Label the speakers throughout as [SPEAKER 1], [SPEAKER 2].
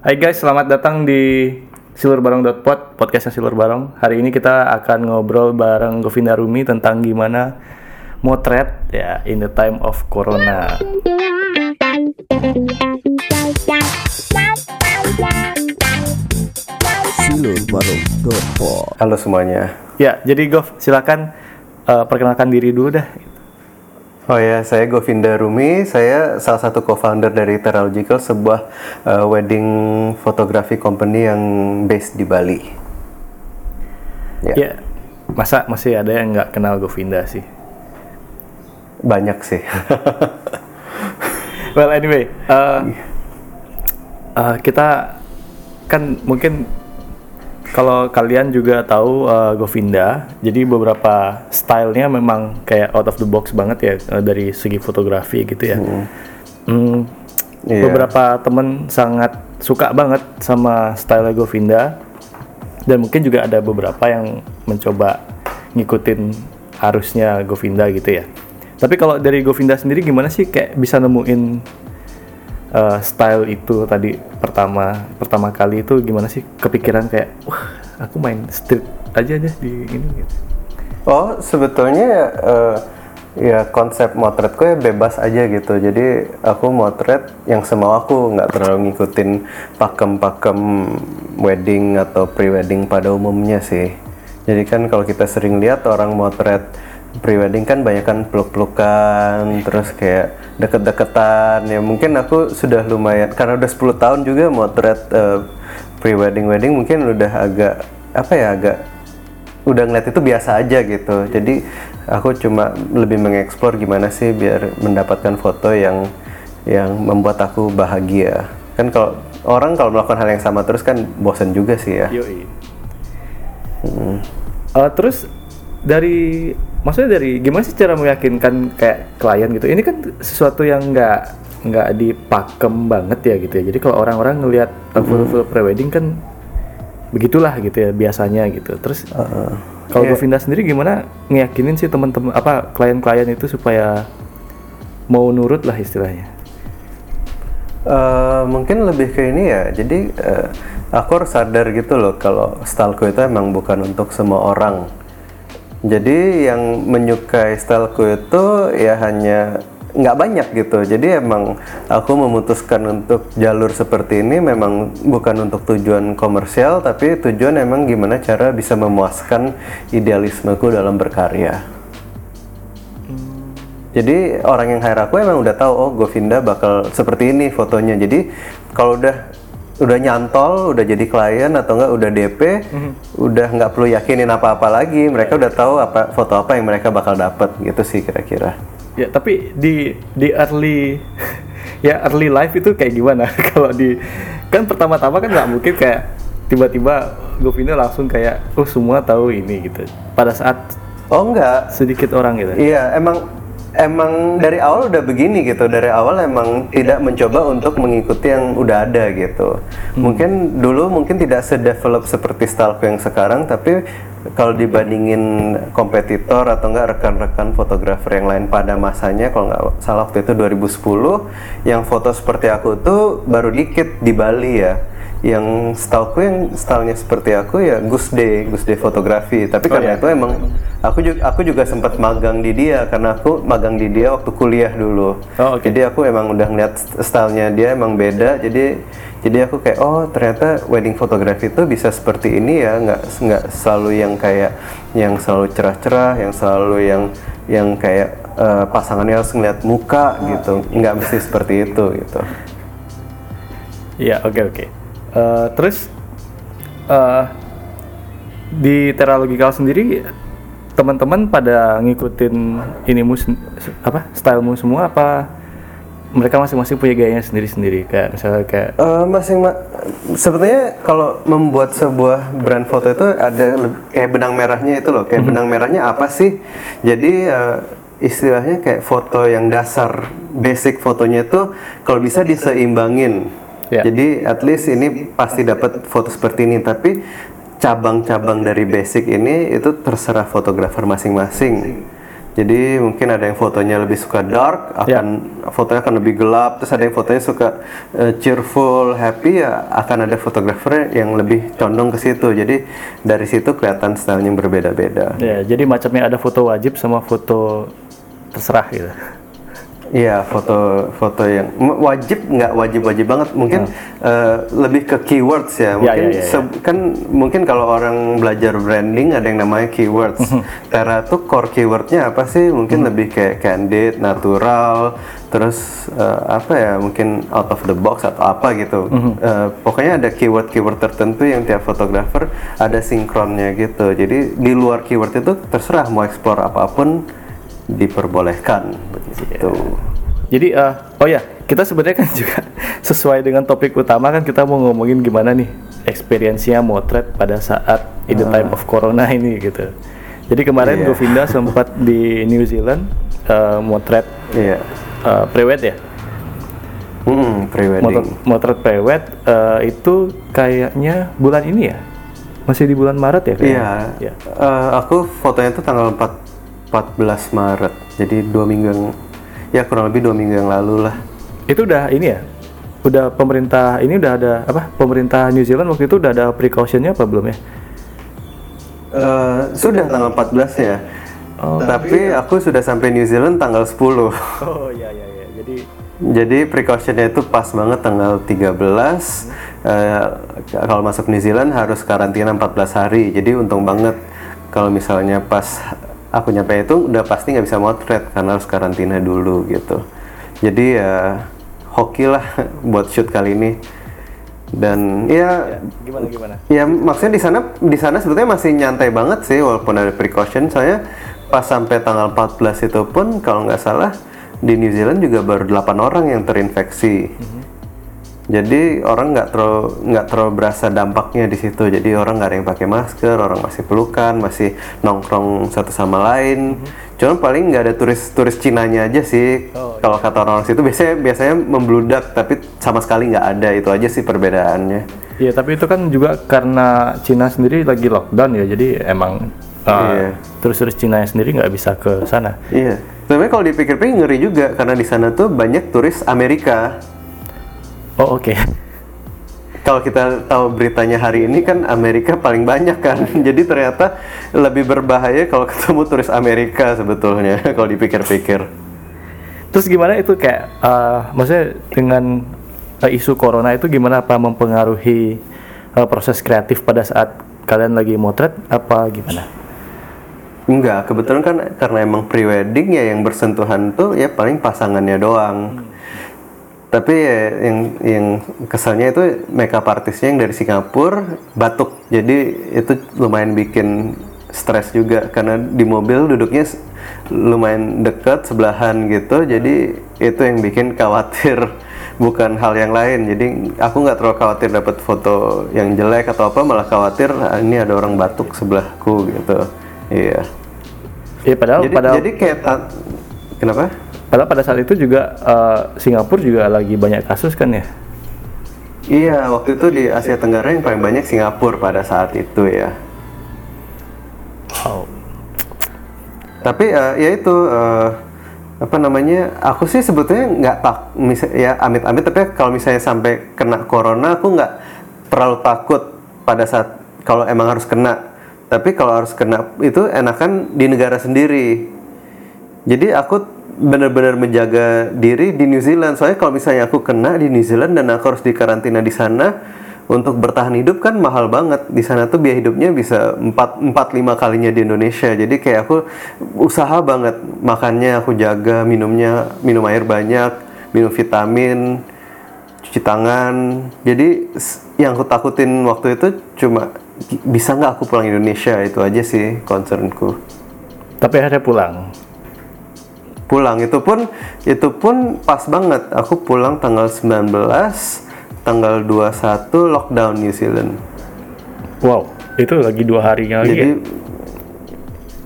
[SPEAKER 1] Hai guys, selamat datang di silurbarong.pod, podcastnya Silur Barong. Hari ini kita akan ngobrol bareng Govinda Rumi tentang gimana motret ya in the time of corona.
[SPEAKER 2] Silur Barong Dopor.
[SPEAKER 3] Halo semuanya.
[SPEAKER 1] Ya, jadi Gov, silakan eh, perkenalkan diri dulu dah.
[SPEAKER 3] Oh ya, saya Govinda Rumi. Saya salah satu co-founder dari Teralogical, sebuah uh, wedding photography company yang based di Bali. Ya,
[SPEAKER 1] Ya, masa masih ada yang nggak kenal Govinda sih?
[SPEAKER 3] banyak sih.
[SPEAKER 1] Well anyway, uh, uh, kita kan mungkin kalau kalian juga tahu uh, Govinda, jadi beberapa stylenya memang kayak out of the box banget ya uh, dari segi fotografi gitu ya. Hmm,
[SPEAKER 3] Iya.
[SPEAKER 1] Beberapa temen sangat suka banget sama style Govinda dan mungkin juga ada beberapa yang mencoba ngikutin arusnya Govinda gitu ya. Tapi kalau dari Govinda sendiri gimana sih kayak bisa nemuin uh, style itu tadi pertama pertama kali itu gimana sih kepikiran kayak wah aku main street aja deh di ini gitu.
[SPEAKER 3] oh, sebetulnya uh, ya konsep motretku ya bebas aja gitu. Jadi aku motret yang semau aku, nggak terlalu ngikutin pakem-pakem wedding atau pre-wedding pada umumnya sih. Jadi kan kalau kita sering lihat orang motret pre-wedding kan banyak kan peluk-pelukan, terus kayak deket-deketan. Ya mungkin aku sudah lumayan karena udah 10 tahun juga motret uh, pre-wedding wedding mungkin udah agak apa ya agak udah ngeliat itu biasa aja gitu. Jadi aku cuma lebih mengeksplor gimana sih biar mendapatkan foto yang yang membuat aku bahagia. Kan kalau orang kalau melakukan hal yang sama terus kan bosan juga sih ya.
[SPEAKER 1] Yoi. Uh, terus dari maksudnya dari gimana sih cara meyakinkan kayak klien gitu? Ini kan sesuatu yang nggak nggak dipakem banget ya gitu ya. Jadi kalau orang-orang ngelihat uh, foto-foto prewedding kan begitulah gitu ya biasanya gitu. Terus kalau
[SPEAKER 3] Iya.
[SPEAKER 1] Govinda sendiri gimana ngeyakinin sih teman-teman apa klien-klien itu supaya mau nurut lah istilahnya?
[SPEAKER 3] Eh, mungkin lebih ke ini ya. Jadi eh, aku harus sadar gitu loh kalau styleku itu emang bukan untuk semua orang. Jadi yang menyukai styleku itu ya hanya nggak banyak gitu. Jadi emang aku memutuskan untuk jalur seperti ini memang bukan untuk tujuan komersial, tapi tujuan emang gimana cara bisa memuaskan idealismeku dalam berkarya. Jadi orang yang hire aku emang udah tahu oh Govinda bakal seperti ini fotonya. Jadi kalau udah udah nyantol, udah jadi klien atau enggak udah DP, udah nggak perlu yakinin apa-apa lagi. Mereka udah tahu apa foto apa yang mereka bakal dapat gitu sih kira-kira.
[SPEAKER 1] Ya tapi di di early ya early life itu kayak gimana? Kalau di kan pertama-tama kan nggak mungkin kayak tiba-tiba Govinda langsung kayak oh semua tahu ini gitu. Pada saat
[SPEAKER 3] Oh enggak,
[SPEAKER 1] sedikit orang gitu.
[SPEAKER 3] Iya, emang emang dari awal udah begini gitu. Dari awal emang tidak mencoba untuk mengikuti yang udah ada gitu. Mungkin dulu mungkin tidak sedevelop seperti styleku yang sekarang, tapi kalau dibandingin kompetitor atau enggak rekan-rekan fotografer yang lain pada masanya, kalau nggak salah waktu itu 2010, yang foto seperti aku tuh baru dikit di Bali ya yang styleku yang stylenya seperti aku ya Gus D, Gus D fotografi. Tapi karena itu emang aku juga aku juga sempat magang di dia karena aku magang di dia waktu kuliah dulu.
[SPEAKER 1] Oh, oke.
[SPEAKER 3] Jadi aku emang udah ngeliat stylenya dia emang beda. Jadi jadi aku kayak oh ternyata wedding fotografi itu bisa seperti ini ya, nggak nggak selalu yang kayak yang selalu cerah-cerah, yang selalu yang yang kayak eh, pasangannya harus ngeliat muka gitu, nggak mesti seperti itu gitu.
[SPEAKER 1] Iya oke oke Eh, terus eh di Teralogical sendiri teman-teman pada ngikutin inimu sen- apa stylemu semua apa mereka masing-masing punya gayanya sendiri-sendiri? Kayak misalnya kayak
[SPEAKER 3] Eh, masing ma- sebetulnya kalau membuat sebuah brand foto itu ada kayak benang merahnya itu loh. Kayak benang merahnya apa sih? Jadi eh, istilahnya kayak foto yang dasar basic fotonya itu kalau bisa diseimbangin
[SPEAKER 1] Ya.
[SPEAKER 3] jadi at least ini pasti dapat foto seperti ini tapi cabang-cabang dari basic ini itu terserah fotografer masing-masing Jadi mungkin ada yang fotonya lebih suka dark, akan fotonya akan lebih gelap. Terus ada yang fotonya suka eh, cheerful, happy, ya akan ada fotografer yang lebih condong ke situ. Jadi dari situ kelihatan stylenya berbeda-beda.
[SPEAKER 1] Ya, jadi macamnya ada foto wajib sama foto terserah gitu.
[SPEAKER 3] Iya, foto-foto yang m- wajib nggak wajib-wajib banget. Mungkin eh, lebih ke keywords ya.
[SPEAKER 1] Ya,
[SPEAKER 3] Mungkin
[SPEAKER 1] ya, ya, ya.
[SPEAKER 3] se- kan mungkin kalau orang belajar branding ada yang namanya keywords. Tera tuh core keywordnya apa sih? Mungkin lebih kayak candid, natural, terus eh, apa ya? Mungkin out of the box atau apa gitu. Eh, pokoknya ada keyword-keyword tertentu yang tiap fotografer ada sinkronnya gitu. Jadi di luar keyword itu terserah mau explore apa pun diperbolehkan begitu.
[SPEAKER 1] Jadi eh, oh ya, kita sebenarnya kan juga sesuai dengan topik utama kan kita mau ngomongin gimana nih experience-nya motret pada saat in the time of corona ini gitu. Jadi kemarin
[SPEAKER 3] Iya.
[SPEAKER 1] Govinda sempat di New Zealand eh, motret
[SPEAKER 3] Iya.
[SPEAKER 1] eh, prewed ya.
[SPEAKER 3] Hmm, pre-wedding.
[SPEAKER 1] Motret, motret prewed eh, itu kayaknya bulan ini ya. Masih di bulan Maret ya kayaknya?
[SPEAKER 3] Iya.
[SPEAKER 1] Iya.
[SPEAKER 3] Eh, aku fotonya tuh tanggal 4, 14 Maret. Jadi dua minggu yang, ya kurang lebih dua minggu yang lalu lah.
[SPEAKER 1] Itu udah ini ya? Udah pemerintah ini udah ada apa? Pemerintah New Zealand waktu itu udah ada precautionnya apa belum ya?
[SPEAKER 3] Eh, sudah tanggal 14 ya. Tapi aku sudah sampai New Zealand tanggal 10.
[SPEAKER 1] Oh iya iya iya. Jadi
[SPEAKER 3] Jadi precautionnya itu pas banget tanggal 13. Eh, kalau masuk New Zealand harus karantina 14 hari. Jadi untung banget kalau misalnya pas aku nyampe itu udah pasti nggak bisa motret karena harus karantina dulu gitu. Jadi ya hoki lah buat shoot kali ini. Dan ya
[SPEAKER 1] gimana gimana?
[SPEAKER 3] Ya maksudnya di sana di sana sebetulnya masih nyantai banget sih walaupun ada precaution. Soalnya pas sampai tanggal 14 itu pun kalau nggak salah di New Zealand juga baru 8 orang yang terinfeksi. Jadi orang nggak terlalu nggak terlalu berasa dampaknya di situ. Jadi orang nggak ada yang pakai masker, orang masih pelukan, masih nongkrong satu sama lain. Cuman paling nggak ada turis-turis Cinanya aja sih. Kalau kata orang situ biasanya biasanya membludak, tapi sama sekali nggak ada. Itu aja sih perbedaannya.
[SPEAKER 1] Iya tapi itu kan juga karena Cina sendiri lagi lockdown ya. Jadi emang uh,
[SPEAKER 3] Iya.
[SPEAKER 1] terus-terus Cina sendiri nggak bisa ke sana.
[SPEAKER 3] Iya. Sebenarnya kalau dipikir-pikir ngeri juga karena di sana tuh banyak turis Amerika.
[SPEAKER 1] Oh oke.
[SPEAKER 3] Kalau kita tahu beritanya hari ini kan Amerika paling banyak kan. Jadi ternyata lebih berbahaya kalau ketemu turis Amerika sebetulnya kalau dipikir-pikir.
[SPEAKER 1] Terus gimana itu kayak uh, maksudnya dengan uh, isu corona itu gimana apa mempengaruhi uh, proses kreatif pada saat kalian lagi motret apa gimana?
[SPEAKER 3] Enggak, kebetulan kan karena emang pre-wedding ya yang bersentuhan tuh ya paling pasangannya doang. Tapi ya yang yang kesannya itu makeup artisnya yang dari Singapura batuk. Jadi itu lumayan bikin stres juga karena di mobil duduknya lumayan deket sebelahan gitu. Jadi itu yang bikin khawatir bukan hal yang lain. Jadi aku nggak terlalu khawatir dapat foto yang jelek atau apa, malah khawatir "Ah, ini ada orang batuk sebelahku gitu. Iya.
[SPEAKER 1] Iya padahal
[SPEAKER 3] Jadi,
[SPEAKER 1] padahal
[SPEAKER 3] jadi kayak ta- kenapa?
[SPEAKER 1] Padahal pada saat itu juga uh, Singapura juga lagi banyak kasus kan ya.
[SPEAKER 3] Iya, waktu itu di Asia Tenggara yang paling banyak Singapura pada saat itu ya.
[SPEAKER 1] Wow.
[SPEAKER 3] Tapi eh, ya itu eh, apa namanya? Aku sih sebetulnya nggak tak mis- ya amit-amit tapi kalau misalnya sampai kena corona aku nggak terlalu takut pada saat kalau emang harus kena. Tapi kalau harus kena itu enakan di negara sendiri. Jadi aku benar-benar menjaga diri di New Zealand. Soalnya kalau misalnya aku kena di New Zealand dan aku harus dikarantina di sana untuk bertahan hidup kan mahal banget. Di sana tuh biaya hidupnya bisa 4 4 5 kalinya di Indonesia. Jadi kayak aku usaha banget makannya aku jaga, minumnya minum air banyak, minum vitamin, cuci tangan. Jadi yang aku takutin waktu itu cuma bisa nggak aku pulang Indonesia itu aja sih concernku
[SPEAKER 1] Tapi akhirnya pulang.
[SPEAKER 3] Pulang. Itu pun itu pun pas banget. Aku pulang tanggal 19 tanggal 21 lockdown New Zealand.
[SPEAKER 1] Wow, itu lagi dua hari lagi.
[SPEAKER 3] jadi
[SPEAKER 1] ya?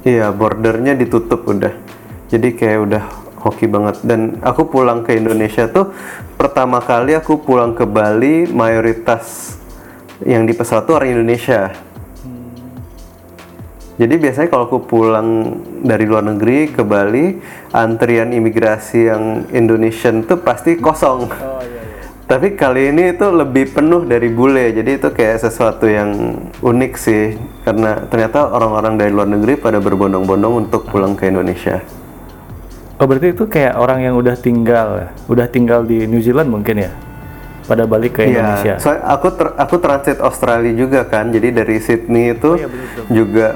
[SPEAKER 3] iya bordernya ditutup udah. Jadi kayak udah hoki banget. Dan aku pulang ke Indonesia tuh pertama kali aku pulang ke Bali mayoritas yang di pesawat tuh orang Indonesia Jadi biasanya kalau aku pulang dari luar negeri ke Bali, antrian imigrasi yang Indonesian tuh pasti kosong.
[SPEAKER 1] Oh iya iya.
[SPEAKER 3] Tapi kali ini itu lebih penuh dari bule, jadi itu kayak sesuatu yang unik sih, karena ternyata orang-orang dari luar negeri pada berbondong-bondong untuk pulang ke Indonesia.
[SPEAKER 1] Oh berarti itu kayak orang yang udah tinggal, ya? udah tinggal di New Zealand mungkin ya, pada balik ke Indonesia.
[SPEAKER 3] Iya, so aku ter- aku transit Australia juga kan, jadi dari Sydney itu
[SPEAKER 1] iya, betul.
[SPEAKER 3] juga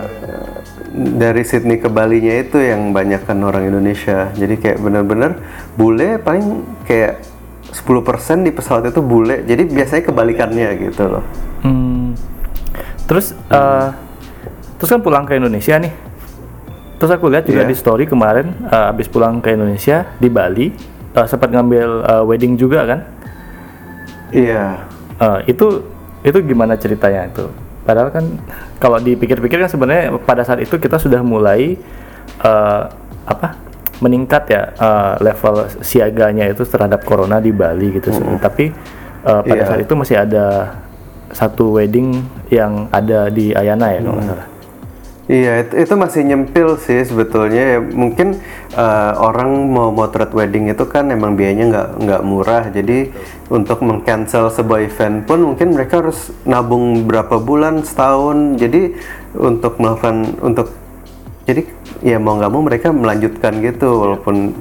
[SPEAKER 3] dari Sydney ke Balinya itu yang banyak kan orang Indonesia. Jadi kayak bener-bener bule paling kayak 10% di pesawat itu bule. Jadi biasanya kebalikannya gitu loh.
[SPEAKER 1] Hmm. Terus, eh, terus kan pulang ke Indonesia nih. Terus aku lihat juga
[SPEAKER 3] Iya.
[SPEAKER 1] di story kemarin, eh, abis pulang ke Indonesia di Bali, eh, sempat ngambil eh, wedding juga kan?
[SPEAKER 3] Iya.
[SPEAKER 1] Eh, itu itu gimana ceritanya itu? Padahal kan kalau dipikir-pikir kan sebenarnya pada saat itu kita sudah mulai eh, apa meningkat ya eh, level siaganya itu terhadap corona di Bali gitu. Tapi eh, pada
[SPEAKER 3] Iya.
[SPEAKER 1] saat itu masih ada satu wedding yang ada di Ayana ya kalau nggak salah.
[SPEAKER 3] Iya, itu, itu masih nyempil sih sebetulnya. Ya, mungkin eh, orang mau motret wedding itu kan emang biayanya nggak nggak murah. Jadi untuk mengcancel sebuah event pun mungkin mereka harus nabung berapa bulan, setahun. Jadi untuk melakukan untuk jadi ya mau nggak mau mereka melanjutkan gitu walaupun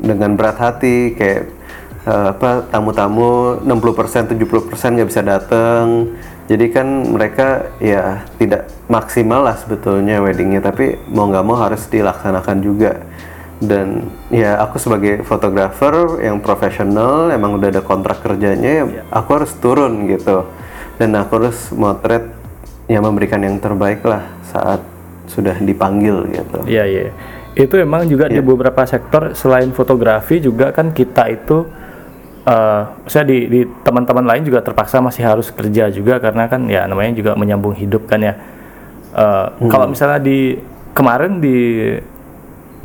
[SPEAKER 3] dengan berat hati kayak eh, apa tamu-tamu 60% 70% nggak bisa datang jadi kan mereka ya tidak maksimal lah sebetulnya weddingnya tapi mau nggak mau harus dilaksanakan juga. Dan ya aku sebagai fotografer yang profesional emang udah ada kontrak kerjanya ya aku harus turun gitu. Dan aku harus motret ya memberikan yang terbaik lah saat sudah dipanggil gitu.
[SPEAKER 1] Iya iya. Itu emang juga di beberapa sektor selain fotografi juga kan kita itu eh saya di, di teman-teman lain juga terpaksa masih harus kerja juga karena kan ya namanya juga menyambung hidup kan ya. Eh, Kalau misalnya di kemarin di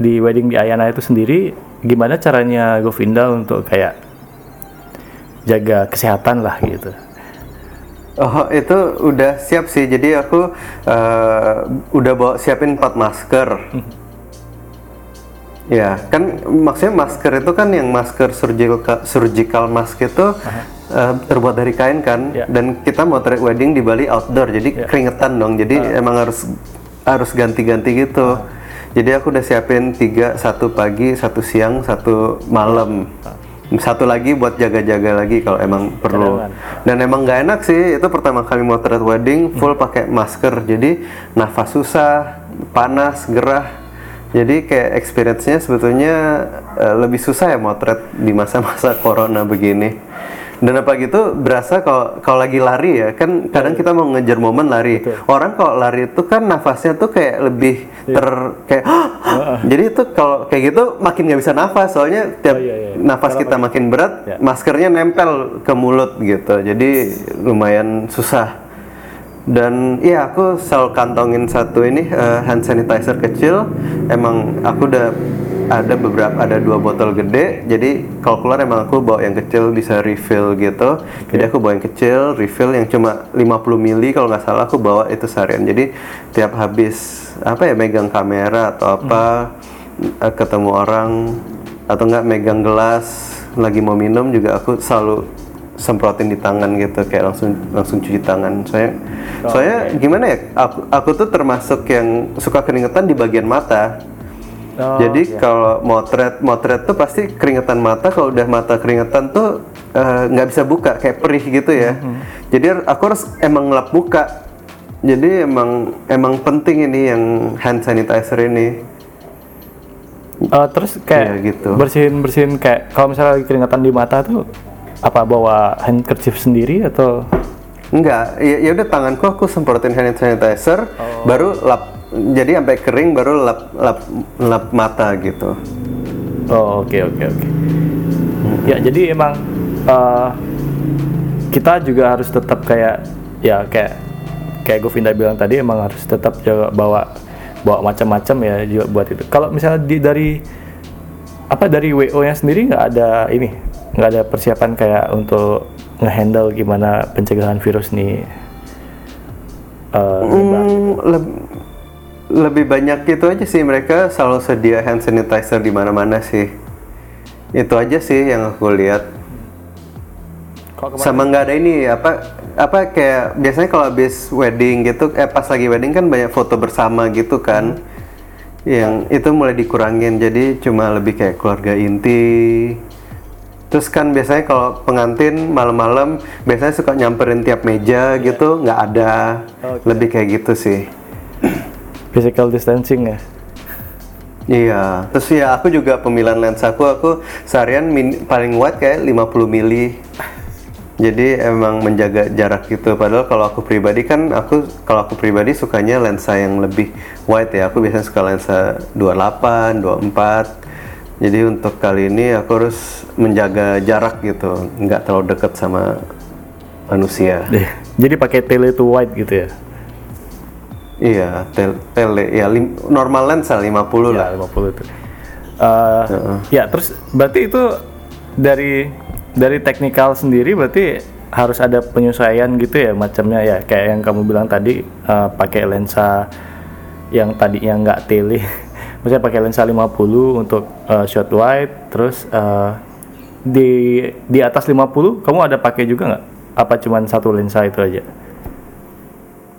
[SPEAKER 1] di wedding di Ayana itu sendiri gimana caranya Govinda untuk kayak jaga kesehatan lah gitu.
[SPEAKER 3] Oh itu udah siap sih. Jadi aku eh, udah bawa siapin 4 masker. Ya kan maksudnya masker itu kan yang masker surgical surgical mask itu eh, terbuat dari kain kan.
[SPEAKER 1] Ya.
[SPEAKER 3] Dan kita mau trade wedding di Bali outdoor. Jadi keringetan dong. Jadi emang harus harus ganti-ganti gitu. Jadi aku udah siapin tiga, satu pagi, satu siang, satu malam. Satu lagi buat jaga-jaga lagi kalau emang perlu.
[SPEAKER 1] Cadangan.
[SPEAKER 3] Dan emang nggak enak sih, itu pertama kali motret wedding full pakai masker. Jadi nafas susah, panas, gerah. Jadi kayak experience-nya sebetulnya eh, lebih susah ya motret di masa-masa corona begini. Dan apa gitu berasa kalau kalau lagi lari ya kan kadang kita mau ngejar momen lari. Orang kalau lari itu kan nafasnya tuh kayak lebih ter kayak jadi itu kalau kayak gitu makin nggak bisa nafas soalnya tiap
[SPEAKER 1] iya, iya.
[SPEAKER 3] nafas kita makin berat
[SPEAKER 1] Ya.
[SPEAKER 3] maskernya nempel ke mulut gitu jadi lumayan susah dan iya aku selalu kantongin satu ini eh, hand sanitizer kecil. Emang aku udah ada beberapa ada dua botol gede. Jadi kalau keluar emang aku bawa yang kecil bisa refill gitu. Jadi aku bawa yang kecil refill yang cuma 50 mili kalau nggak salah aku bawa itu seharian. Jadi tiap habis apa ya megang kamera atau apa eh, ketemu orang atau nggak megang gelas lagi mau minum juga aku selalu semprotin di tangan gitu kayak langsung langsung cuci tangan. Soalnya soalnya gimana ya aku aku tuh termasuk yang suka keringetan di bagian mata.
[SPEAKER 1] Oh,
[SPEAKER 3] jadi kalau motret motret tuh pasti keringetan mata kalau udah mata keringetan tuh eh, nggak bisa buka kayak perih gitu ya. Jadi aku harus emang ngelap muka jadi emang emang penting ini yang hand sanitizer ini.
[SPEAKER 1] Eh, terus kayak
[SPEAKER 3] Iya, gitu.
[SPEAKER 1] bersihin bersihin kayak kalau misalnya lagi keringatan di mata tuh apa bawa handkerchief sendiri atau
[SPEAKER 3] Enggak, ya, ya udah tanganku aku semprotin hand sanitizer,
[SPEAKER 1] Oh.
[SPEAKER 3] baru lap, jadi sampai kering baru lap lap lap mata gitu.
[SPEAKER 1] oh oke oke oke ya jadi emang eh, kita juga harus tetap kayak ya kayak kayak Govinda bilang tadi emang harus tetap jaga bawa bawa macam-macam ya juga buat itu kalau misalnya di dari apa dari WO nya sendiri nggak ada ini nggak ada persiapan kayak untuk ngehandle gimana pencegahan virus nih eh, nyebar?
[SPEAKER 3] Hmm, leb- lebih banyak itu aja sih mereka selalu sedia hand sanitizer di mana-mana sih. Itu aja sih yang aku lihat. Sama nggak ada ini apa apa kayak biasanya kalau habis wedding gitu eh pas lagi wedding kan banyak foto bersama gitu kan. Yang itu mulai dikurangin jadi cuma lebih kayak keluarga inti. Terus kan biasanya kalau pengantin malam-malam biasanya suka nyamperin tiap meja gitu nggak ada. Lebih kayak gitu sih.
[SPEAKER 1] physical distancing ya.
[SPEAKER 3] Iya, terus ya aku juga pemilihan lensa aku, aku seharian min- paling wide kayak 50 mili. Jadi emang menjaga jarak gitu. Padahal kalau aku pribadi kan, aku kalau aku pribadi sukanya lensa yang lebih wide ya. Aku biasanya suka lensa 28, 24. Jadi untuk kali ini aku harus menjaga jarak gitu, nggak terlalu dekat sama manusia.
[SPEAKER 1] Jadi pakai tele to wide gitu ya.
[SPEAKER 3] Iya, tel- tele, ya lim- normal lensa 50 lah.
[SPEAKER 1] Ya, 50 itu. Eh, Ya, terus berarti itu dari dari teknikal sendiri berarti harus ada penyesuaian gitu ya macamnya ya kayak yang kamu bilang tadi eh, pakai lensa yang tadinya nggak tele maksudnya pakai lensa 50 untuk eh, shot wide terus eh, di di atas 50 kamu ada pakai juga nggak apa cuman satu lensa itu aja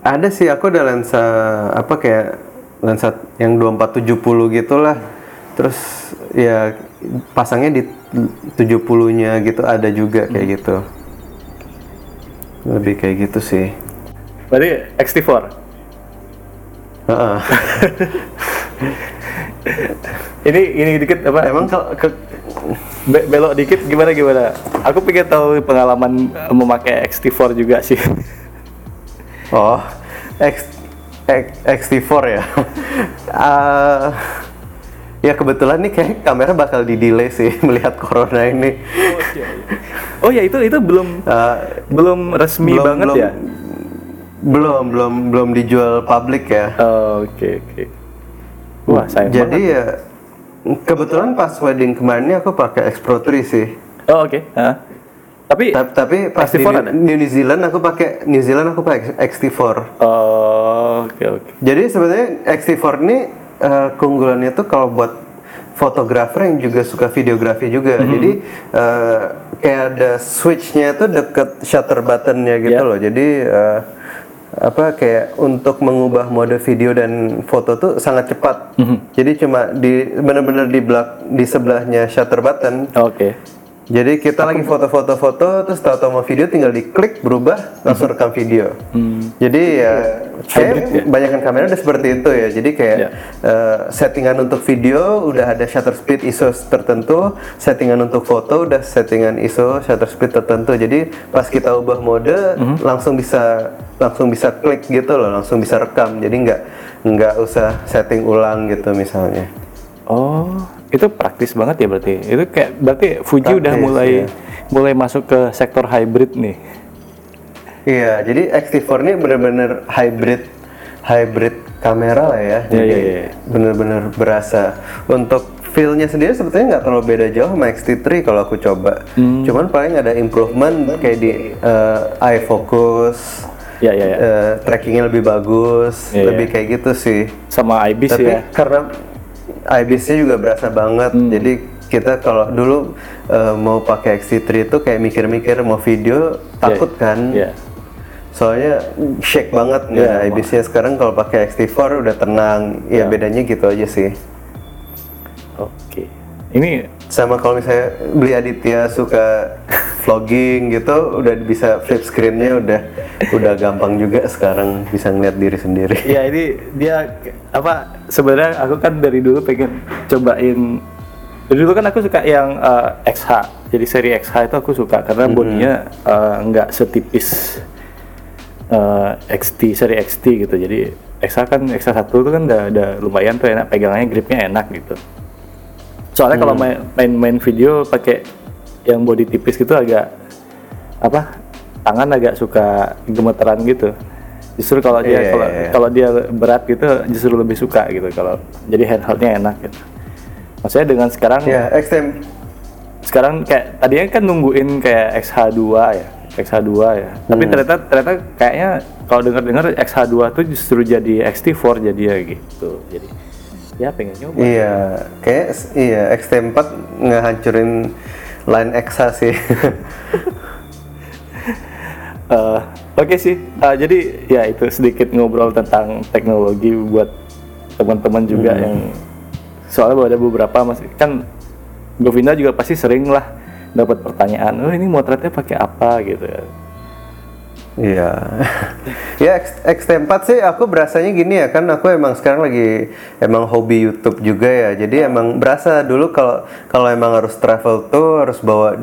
[SPEAKER 3] Ada sih, aku ada lensa apa kayak lensa yang 2470 gitulah. Terus ya pasangnya di 70-nya gitu ada juga kayak gitu. Lebih kayak gitu sih.
[SPEAKER 1] berarti X-T4
[SPEAKER 3] Heeh.
[SPEAKER 1] ini ini dikit apa
[SPEAKER 3] Emang kalau ke,
[SPEAKER 1] Be- belok dikit gimana gimana? Aku pengen tahu pengalaman memakai XT4 juga sih.
[SPEAKER 3] oh X, X XT4 ya. Eh, ya kebetulan nih kayak kamera bakal di delay sih melihat corona ini.
[SPEAKER 1] Oh ya itu itu belum
[SPEAKER 3] Eh,
[SPEAKER 1] belum resmi
[SPEAKER 3] belum-
[SPEAKER 1] banget
[SPEAKER 3] belum-
[SPEAKER 1] ya?
[SPEAKER 3] Belum, belum, belum dijual publik ya.
[SPEAKER 1] Oh, Oke oke. Wah sayang
[SPEAKER 3] Jadi
[SPEAKER 1] banget.
[SPEAKER 3] ya kebetulan pas wedding kemarin ini aku pakai X Pro 3 sih.
[SPEAKER 1] Oh oke. Hah? Tapi
[SPEAKER 3] Ta- Tapi pas di
[SPEAKER 1] XT4 ada?
[SPEAKER 3] New Zealand aku pakai New Zealand aku pakai XT4.
[SPEAKER 1] oh oke oke.
[SPEAKER 3] Jadi sebenarnya XT4 ini eh, keunggulannya tuh kalau buat fotografer yang juga suka videografi juga.
[SPEAKER 1] Mhm.
[SPEAKER 3] Jadi eh, kayak ada switchnya itu deket shutter buttonnya gitu
[SPEAKER 1] Ya.
[SPEAKER 3] loh. Jadi eh, apa kayak untuk mengubah mode video dan foto tuh sangat cepat.
[SPEAKER 1] Mhm.
[SPEAKER 3] Jadi cuma di benar-benar di belak di sebelahnya shutter button.
[SPEAKER 1] Oke.
[SPEAKER 3] Jadi kita lagi foto-foto-foto terus tahu-tahu mau video tinggal diklik berubah langsung rekam video. Jadi ya kayak banyakkan kamera udah seperti itu ya. Jadi kayak
[SPEAKER 1] Ya.
[SPEAKER 3] eh, settingan untuk video udah ada shutter speed ISO tertentu, settingan untuk foto udah settingan ISO shutter speed tertentu. Jadi pas kita ubah mode langsung bisa langsung bisa klik gitu loh, langsung bisa rekam. Jadi nggak nggak usah setting ulang gitu misalnya.
[SPEAKER 1] Oh itu praktis banget ya berarti. Itu kayak berarti Fuji udah
[SPEAKER 3] Praktis,
[SPEAKER 1] mulai
[SPEAKER 3] ya.
[SPEAKER 1] mulai masuk ke sektor hybrid nih.
[SPEAKER 3] Iya, jadi XT4 ini benar-benar hybrid hybrid kamera lah ya.
[SPEAKER 1] Iya,
[SPEAKER 3] Jadi
[SPEAKER 1] iya, iya.
[SPEAKER 3] benar-benar berasa. Untuk feel-nya sendiri sebetulnya nggak terlalu beda jauh sama XT3 kalau aku coba.
[SPEAKER 1] Hmm.
[SPEAKER 3] Cuman paling ada improvement kayak di eh, eye focus,
[SPEAKER 1] Ya ya ya.
[SPEAKER 3] eh, trackingnya lebih bagus,
[SPEAKER 1] Iya,
[SPEAKER 3] lebih kayak gitu sih.
[SPEAKER 1] Sama IBIS
[SPEAKER 3] Tapi
[SPEAKER 1] ya.
[SPEAKER 3] karena IBIS-nya juga berasa banget,
[SPEAKER 1] Hmm.
[SPEAKER 3] jadi kita kalau dulu eh, mau pakai XT3 itu kayak mikir-mikir mau video takut kan.
[SPEAKER 1] Iya.
[SPEAKER 3] Soalnya shake banget nggak IBIS-nya sekarang kalau pakai XT4 udah tenang. Ya
[SPEAKER 1] Iya.
[SPEAKER 3] bedanya gitu aja sih.
[SPEAKER 1] Oke. Ini
[SPEAKER 3] Sama kalau misalnya beli Aditya suka vlogging gitu, udah bisa flip screen-nya udah udah gampang juga sekarang bisa ngeliat diri sendiri.
[SPEAKER 1] Ya ini dia apa sebenarnya aku kan dari dulu pengen cobain dari dulu kan aku suka yang eh, XH jadi seri XH itu aku suka karena bodinya eh, nggak setipis eh, XT seri XT gitu. Jadi XH kan XH1 itu kan udah, udah lumayan tuh enak pegangannya gripnya enak gitu. Soalnya kalau main, main main video pakai yang body tipis gitu agak apa tangan agak suka gemeteran gitu justru kalau dia
[SPEAKER 3] Iya,
[SPEAKER 1] kalau
[SPEAKER 3] iya, iya.
[SPEAKER 1] kalau dia berat gitu justru lebih suka gitu kalau jadi handheldnya enak gitu maksudnya dengan sekarang
[SPEAKER 3] Ya, XTM
[SPEAKER 1] sekarang kayak tadinya kan nungguin kayak XH2 ya XH2 ya. Tapi ternyata ternyata kayaknya kalau dengar-dengar XH2 tuh justru jadi XT4 jadi ya gitu. Jadi ya pengen nyoba.
[SPEAKER 3] Iya, kayak iya XT4 ngehancurin line XH sih.
[SPEAKER 1] Eh, Oke sih, Eh, jadi ya itu sedikit ngobrol tentang teknologi buat teman-teman juga yang soalnya ada beberapa masih kan Govinda juga pasti sering lah dapat pertanyaan, oh ini motretnya pakai apa gitu.
[SPEAKER 3] Iya. ya X, XT4 sih aku berasanya gini ya kan aku emang sekarang lagi emang hobi YouTube juga ya. Jadi emang berasa dulu kalau kalau emang harus travel tuh harus bawa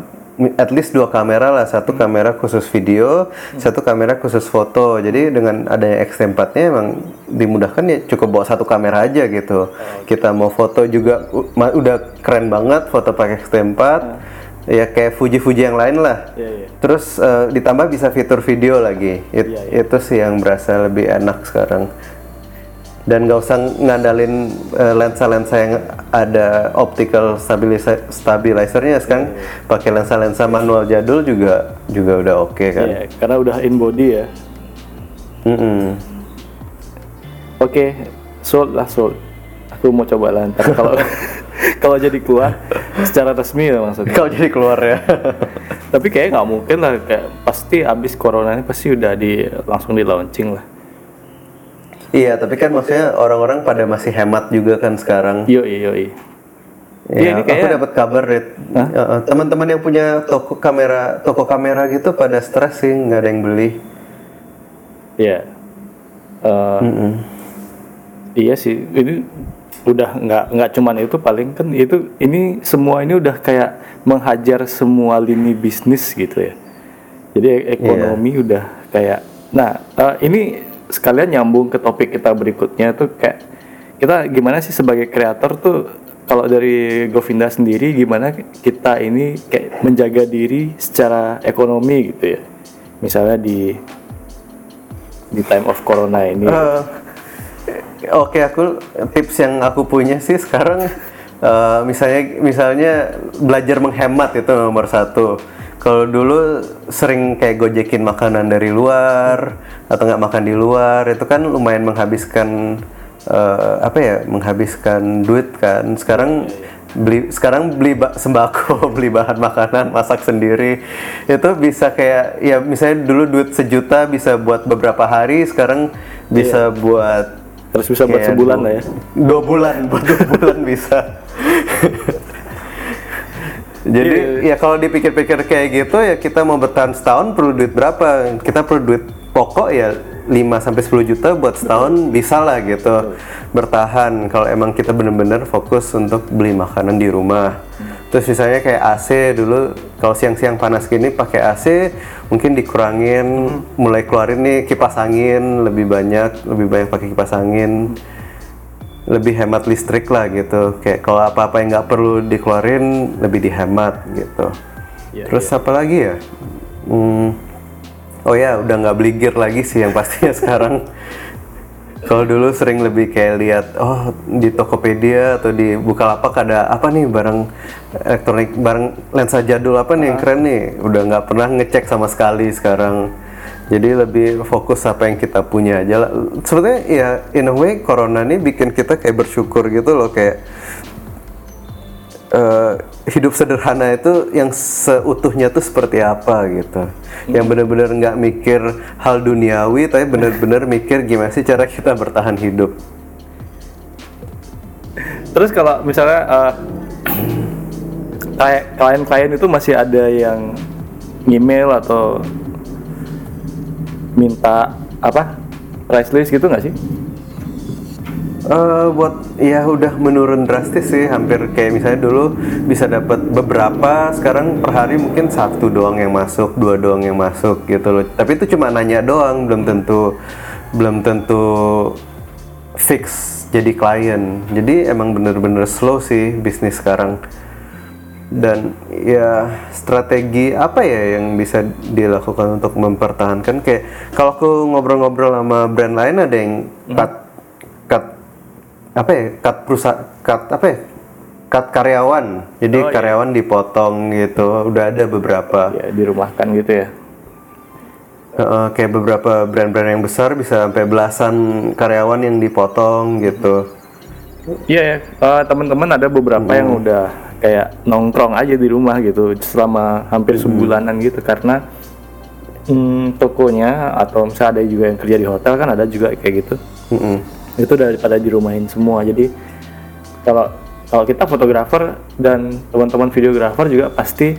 [SPEAKER 3] at least dua kamera lah, satu kamera khusus video, satu kamera khusus foto. Jadi dengan adanya X-T4-nya emang dimudahkan ya cukup bawa satu kamera aja gitu. Kita mau foto juga udah keren banget foto pakai X-T4. Ya kayak Fuji-Fuji yang lain lah.
[SPEAKER 1] Iya, iya.
[SPEAKER 3] Terus eh, ditambah bisa fitur video lagi. It-
[SPEAKER 1] Iya, iya.
[SPEAKER 3] Itu sih yang berasa lebih enak sekarang. Dan nggak usah ngandalin eh, lensa-lensa yang ada optical stabilizer stabilizernya sekarang
[SPEAKER 1] Iya,
[SPEAKER 3] pakai lensa-lensa manual jadul juga juga udah oke kan.
[SPEAKER 1] Iya, karena udah in body ya.
[SPEAKER 3] Mm-mm.
[SPEAKER 1] Oke, sold lah sold. Aku mau coba lah ntar kalau kalau jadi keluar secara resmi ya maksudnya.
[SPEAKER 3] Kalau jadi keluar ya.
[SPEAKER 1] Tapi kayaknya nggak mungkin lah kayak pasti abis corona ini pasti udah di langsung di launching lah.
[SPEAKER 3] iya, tapi kan maksudnya orang-orang pada masih hemat juga kan sekarang.
[SPEAKER 1] Yo yo
[SPEAKER 3] Ya,
[SPEAKER 1] Iya, ini
[SPEAKER 3] aku
[SPEAKER 1] kayak-
[SPEAKER 3] dapat kabar Rit. Ya, eh, teman-teman yang punya toko kamera, toko kamera gitu pada stres sih nggak ada yang beli.
[SPEAKER 1] Iya. Eh,
[SPEAKER 3] Mm-mm.
[SPEAKER 1] Iya sih, ini udah nggak nggak cuman itu paling kan itu ini semua ini udah kayak menghajar semua lini bisnis gitu ya. Jadi e- ekonomi udah kayak, nah eh, ini sekalian nyambung ke topik kita berikutnya tuh kayak kita gimana sih sebagai kreator tuh kalau dari Govinda sendiri gimana kita ini kayak menjaga diri secara ekonomi gitu ya. Misalnya di di time of corona ini.
[SPEAKER 3] Eh, Oke, aku tips yang aku punya sih sekarang eh, misalnya misalnya belajar menghemat itu nomor satu. Kalau dulu sering kayak gojekin makanan dari luar atau nggak makan di luar itu kan lumayan menghabiskan eh, apa ya menghabiskan duit kan. Sekarang beli sekarang beli ba- sembako, beli bahan makanan, masak sendiri itu bisa kayak ya misalnya dulu duit sejuta bisa buat beberapa hari, sekarang bisa buat
[SPEAKER 1] Terus bisa buat
[SPEAKER 3] kayak
[SPEAKER 1] sebulan lah ya.
[SPEAKER 3] Dua bulan, buat dua bulan bisa. Jadi ya kalau dipikir-pikir kayak gitu ya kita mau bertahan setahun perlu duit berapa? Kita perlu duit pokok ya 5 sampai 10 juta buat setahun bisa lah gitu bertahan kalau emang kita bener-bener fokus untuk beli makanan di rumah. Terus misalnya kayak AC dulu kalau siang-siang panas gini pakai AC mungkin dikurangin mulai keluarin nih kipas angin lebih banyak lebih banyak pakai kipas angin. Lebih hemat listrik lah gitu. Kayak kalau apa-apa yang nggak perlu dikeluarin lebih dihemat gitu.
[SPEAKER 1] Iya,
[SPEAKER 3] terus apa lagi ya? Hmm, oh ya udah nggak beli gear lagi sih yang pastinya sekarang kalau dulu sering lebih kayak lihat oh di Tokopedia atau di Bukalapak ada apa nih barang elektronik barang lensa jadul apa nih yang keren nih? Udah nggak pernah ngecek sama sekali sekarang. Jadi lebih fokus apa yang kita punya aja. Sebetulnya ya in a way corona ini bikin kita kayak bersyukur gitu loh kayak eh, hidup sederhana itu yang seutuhnya tuh seperti apa gitu. Yang benar-benar nggak mikir hal duniawi tapi benar-benar mikir gimana sih cara kita bertahan hidup.
[SPEAKER 1] Terus kalau misalnya kayak klien-klien itu masih ada yang email atau minta apa price list gitu nggak sih?
[SPEAKER 3] Eh, buat ya udah menurun drastis sih hampir kayak misalnya dulu bisa dapat beberapa sekarang per hari mungkin satu doang yang masuk dua doang yang masuk gitu loh. Tapi itu cuma nanya doang belum tentu belum tentu fix jadi klien. Jadi emang bener-bener slow sih bisnis sekarang. Dan ya strategi apa ya yang bisa dilakukan untuk mempertahankan? Kayak kalau aku ngobrol-ngobrol sama brand lain ada yang apa ya cut perusahaan cut apa ya cut karyawan jadi
[SPEAKER 1] Oh, iya.
[SPEAKER 3] karyawan dipotong gitu udah ada beberapa
[SPEAKER 1] Ya dirumahkan gitu ya.
[SPEAKER 3] Heeh, kayak beberapa brand-brand yang besar bisa sampai belasan karyawan yang dipotong gitu.
[SPEAKER 1] Iya ya, eh, teman-teman ada beberapa yang udah kayak nongkrong aja di rumah gitu selama hampir sebulanan gitu karena hmm, tokonya atau misalnya ada juga yang kerja di hotel kan ada juga kayak gitu.
[SPEAKER 3] Mm-mm.
[SPEAKER 1] Itu daripada dirumahin semua. Jadi kalau kalau kita fotografer dan teman-teman videografer juga pasti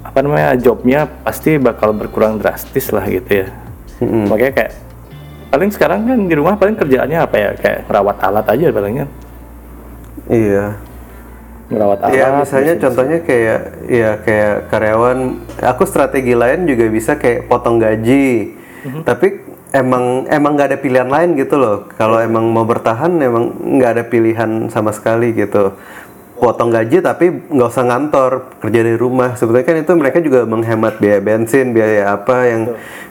[SPEAKER 1] apa namanya jobnya pasti bakal berkurang drastis lah gitu ya. Makanya kayak paling sekarang kan di rumah paling kerjaannya apa ya kayak merawat alat aja palingnya
[SPEAKER 3] Iya.
[SPEAKER 1] merawat alat.
[SPEAKER 3] Ya misalnya contohnya kayak ya kayak karyawan aku strategi lain juga bisa kayak potong gaji. Tapi emang emang nggak ada pilihan lain gitu loh. Kalau emang mau bertahan emang nggak ada pilihan sama sekali gitu. Potong gaji tapi nggak usah ngantor kerja dari rumah. Sebetulnya kan itu mereka juga menghemat biaya bensin, biaya apa yang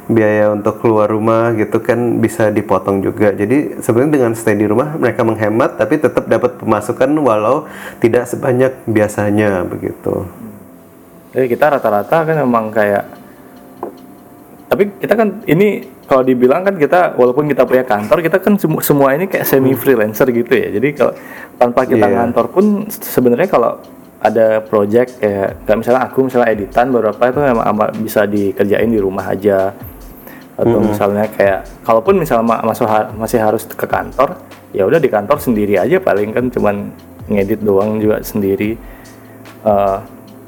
[SPEAKER 3] biaya untuk keluar rumah gitu kan bisa dipotong juga. Jadi sebenarnya dengan stay di rumah mereka menghemat tapi tetap dapat pemasukan walau tidak sebanyak biasanya begitu.
[SPEAKER 1] Jadi kita rata-rata kan emang kayak tapi kita kan ini kalau dibilang kan kita walaupun kita punya kantor kita kan semu- semua ini kayak semi freelancer gitu ya. Jadi kalau tanpa kita
[SPEAKER 3] Iya.
[SPEAKER 1] ngantor pun sebenarnya kalau ada project kayak kayak misalnya aku misalnya editan beberapa itu emang ama- bisa dikerjain di rumah aja atau misalnya kayak kalaupun misalnya ma- masuk ha- masih harus ke kantor ya udah di kantor sendiri aja paling kan cuman ngedit doang juga sendiri Eh,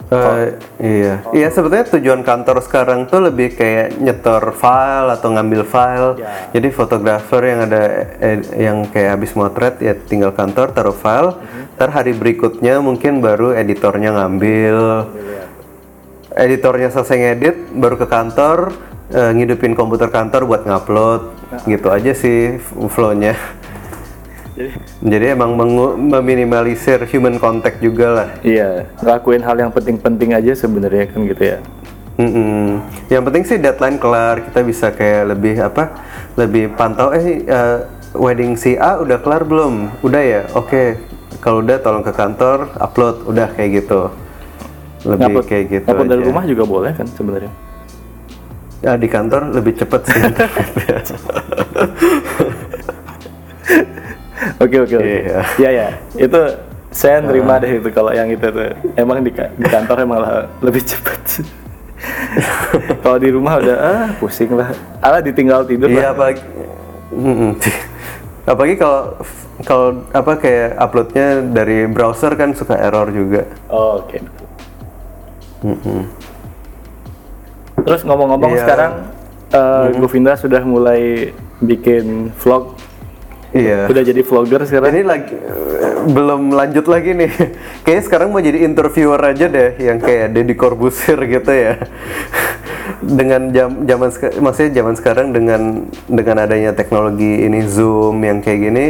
[SPEAKER 3] Eh, iya, iya sebetulnya tujuan kantor sekarang tuh lebih kayak nyetor file atau ngambil file.
[SPEAKER 1] Ya.
[SPEAKER 3] Jadi fotografer yang ada eh, yang kayak habis motret ya tinggal kantor taruh file. Ntar hari berikutnya mungkin baru editornya ngambil. Editornya selesai ngedit baru ke kantor eh, ngidupin komputer kantor buat ngupload. Gitu aja sih flow-nya.
[SPEAKER 1] Jadi
[SPEAKER 3] Jadi emang meminimalisir human contact juga lah.
[SPEAKER 1] Iya, ngelakuin hal yang penting-penting aja sebenarnya kan gitu ya.
[SPEAKER 3] Mm-mm. Yang penting sih deadline kelar, kita bisa kayak lebih apa? Lebih pantau eh eh, wedding si A udah kelar belum? Udah ya? Oke. Kalau udah tolong ke kantor, upload, udah kayak gitu. Lebih
[SPEAKER 1] Ngupload-
[SPEAKER 3] kayak gitu
[SPEAKER 1] ngupload dari
[SPEAKER 3] aja.
[SPEAKER 1] rumah juga boleh kan sebenarnya.
[SPEAKER 3] Ya di kantor lebih cepet sih.
[SPEAKER 1] Oke oke oke.
[SPEAKER 3] Iya.
[SPEAKER 1] Iya ya, itu saya nerima deh itu kalau yang itu tuh. Emang di, di kantor emang lah lebih cepat. kalau di rumah udah ah pusing lah. Alah ditinggal tidur
[SPEAKER 3] Iya apalagi apalagi kalau kalau apa kayak uploadnya dari browser kan suka error juga.
[SPEAKER 1] Oh, Oke. Terus ngomong-ngomong
[SPEAKER 3] Iya.
[SPEAKER 1] sekarang eh, Govinda sudah mulai bikin vlog.
[SPEAKER 3] Iya.
[SPEAKER 1] Udah jadi vlogger sekarang.
[SPEAKER 3] Ini lagi eh, belum lanjut lagi nih. Kayaknya sekarang mau jadi interviewer aja deh, yang kayak Deddy Corbuzier gitu ya. Dengan jam zaman maksudnya zaman sekarang dengan dengan adanya teknologi ini Zoom yang kayak gini,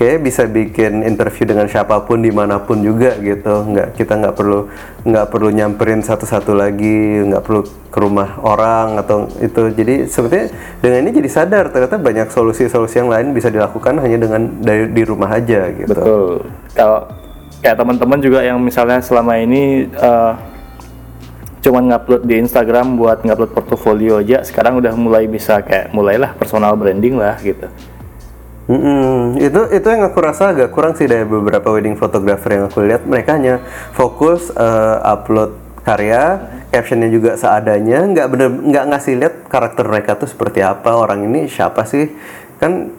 [SPEAKER 3] kayak bisa bikin interview dengan siapa pun di mana pun juga gitu. Nggak kita nggak perlu nggak perlu nyamperin satu-satu lagi, nggak perlu ke rumah orang atau itu. Jadi sebetulnya dengan ini jadi sadar ternyata banyak solusi-solusi yang lain bisa dilakukan hanya dengan dari di rumah aja gitu.
[SPEAKER 1] Betul. Kalau kayak teman-teman juga yang misalnya selama ini eh, cuman ngupload di Instagram buat ngupload portofolio aja, sekarang udah mulai bisa kayak mulailah personal branding lah gitu.
[SPEAKER 3] Mm-mm. Itu itu yang aku rasa agak kurang sih dari beberapa wedding photographer yang aku lihat. Mereka hanya fokus eh, upload karya, captionnya juga seadanya, nggak bener nggak ngasih lihat karakter mereka tuh seperti apa, orang ini siapa sih, kan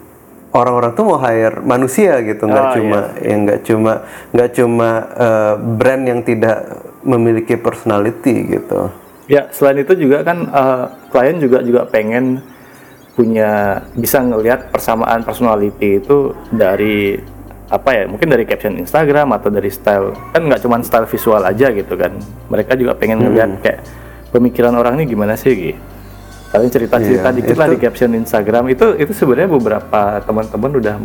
[SPEAKER 3] orang-orang tuh mau hire manusia gitu, nggak
[SPEAKER 1] Oh,
[SPEAKER 3] cuma ya nggak cuma nggak cuma eh, brand yang tidak memiliki personality gitu.
[SPEAKER 1] Ya, selain itu juga kan eh, klien juga juga pengen punya bisa ngelihat persamaan personality itu dari apa ya mungkin dari caption Instagram atau dari style kan nggak cuma style visual aja gitu kan. Mereka juga pengen ngelihat kayak pemikiran orang ini gimana sih gitu kalian cerita cerita
[SPEAKER 3] Iya,
[SPEAKER 1] dikit lah di caption Instagram. Itu itu sebenarnya beberapa teman-teman udah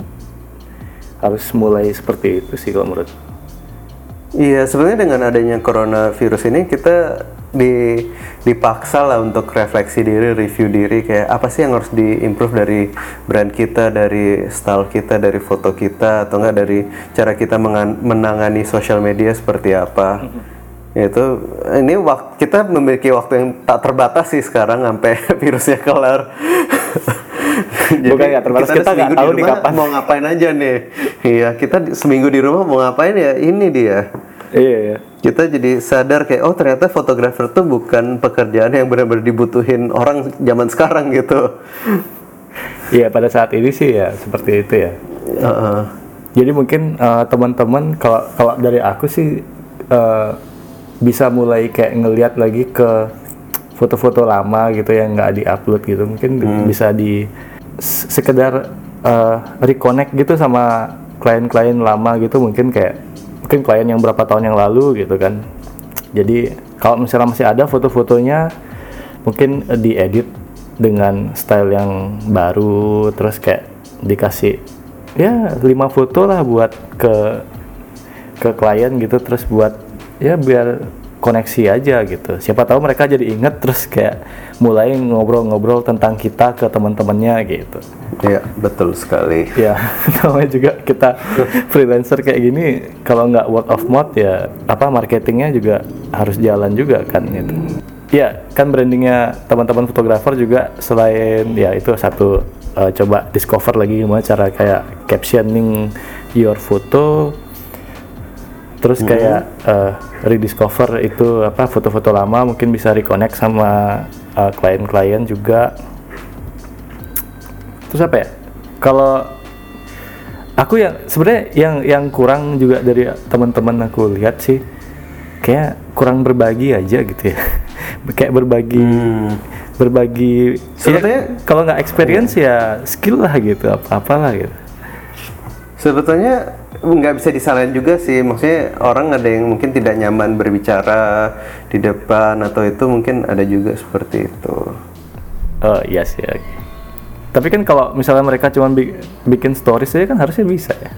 [SPEAKER 1] harus mulai seperti itu sih kalau menurut
[SPEAKER 3] Iya, sebenarnya dengan adanya coronavirus ini kita di dipaksa lah untuk refleksi diri, review diri kayak apa sih yang harus diimprove dari brand kita, dari style kita, dari foto kita atau enggak dari cara kita menangani sosial media seperti apa. itu ini waktu kita memiliki waktu yang tak terbatas sih sekarang sampai virusnya kelar.
[SPEAKER 1] Bukan nggak terbatas, kita nggak
[SPEAKER 3] seminggu
[SPEAKER 1] tahu
[SPEAKER 3] di
[SPEAKER 1] nih kapan.
[SPEAKER 3] mau ngapain aja nih. Iya, kita seminggu di rumah mau ngapain ya? Ini dia.
[SPEAKER 1] Iya, iya.
[SPEAKER 3] Kita jadi sadar kayak oh ternyata fotografer tuh bukan pekerjaan yang benar-benar dibutuhin orang zaman sekarang gitu.
[SPEAKER 1] Iya, pada saat ini sih ya seperti itu ya.
[SPEAKER 3] Heeh.
[SPEAKER 1] Jadi mungkin eh, teman-teman kalau kalau dari aku sih eh, bisa mulai kayak ngelihat lagi ke foto-foto lama gitu yang nggak diupload gitu mungkin bisa di sekedar eh, reconnect gitu sama klien-klien lama gitu mungkin kayak mungkin klien yang berapa tahun yang lalu gitu kan. Jadi kalau misalnya masih ada foto-fotonya mungkin diedit dengan style yang baru terus kayak dikasih ya lima foto lah buat ke ke klien gitu terus buat ya biar koneksi aja gitu. Siapa tahu mereka jadi inget terus kayak mulai ngobrol-ngobrol tentang kita ke teman-temannya gitu.
[SPEAKER 3] Iya, betul sekali.
[SPEAKER 1] ya namanya juga kita freelancer kayak gini kalau nggak word of mouth ya apa marketingnya juga harus jalan juga kan gitu. Ya kan brandingnya teman-teman fotografer juga selain ya itu satu eh, coba discover lagi gimana cara kayak captioning your photo terus kayak eh, rediscover itu apa foto-foto lama mungkin bisa reconnect sama eh, klien-klien juga. Terus apa ya? Kalau aku yang sebenarnya yang yang kurang juga dari teman-teman aku lihat sih kayak kurang berbagi aja gitu ya. Kayak berbagi berbagi ya,
[SPEAKER 3] Sebetulnya-
[SPEAKER 1] kalau nggak experience ya skill lah gitu apa apalah gitu.
[SPEAKER 3] Sebetulnya nggak bisa disalahin juga sih, maksudnya orang ada yang mungkin tidak nyaman berbicara di depan atau itu mungkin ada juga seperti itu.
[SPEAKER 1] oh iya sih oke. tapi kan kalau misalnya mereka cuma bi- bikin stories aja kan harusnya bisa ya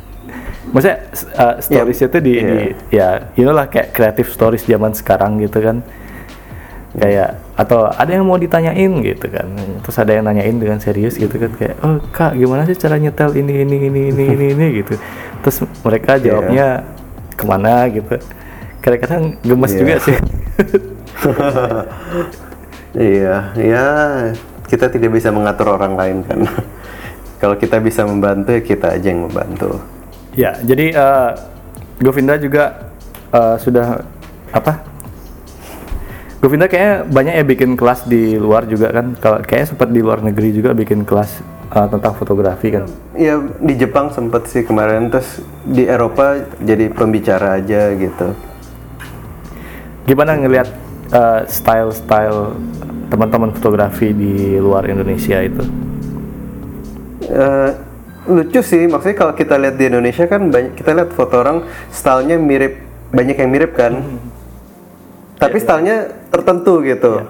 [SPEAKER 1] maksudnya uh, stories itu di,
[SPEAKER 3] iya.
[SPEAKER 1] di- ya you know lah kayak creative stories zaman sekarang gitu kan kayak atau ada yang mau ditanyain gitu kan terus ada yang nanyain dengan serius gitu kan kayak oh kak gimana sih cara nyetel ini ini ini ini ini ini gitu terus mereka jawabnya ke mana gitu kadang-kadang gemes
[SPEAKER 3] Iya.
[SPEAKER 1] juga sih
[SPEAKER 3] Iya, ya kita tidak bisa mengatur orang lain kan. Kalau kita bisa membantu ya kita aja yang membantu.
[SPEAKER 1] Ya, jadi eh, Govinda juga eh, sudah apa? Govinda kayaknya banyak ya bikin kelas di luar juga kan. Kalau kayaknya sempat di luar negeri juga bikin kelas eh, tentang fotografi kan.
[SPEAKER 3] Ya di Jepang sempet sih kemarin terus di Eropa jadi pembicara aja gitu.
[SPEAKER 1] Gimana ngelihat eh, style-style teman-teman fotografi di luar Indonesia itu?
[SPEAKER 3] Eh, lucu sih maksudnya kalau kita lihat di Indonesia kan banyak kita lihat foto orang stylenya mirip banyak yang mirip kan tapi stylenya tertentu gitu.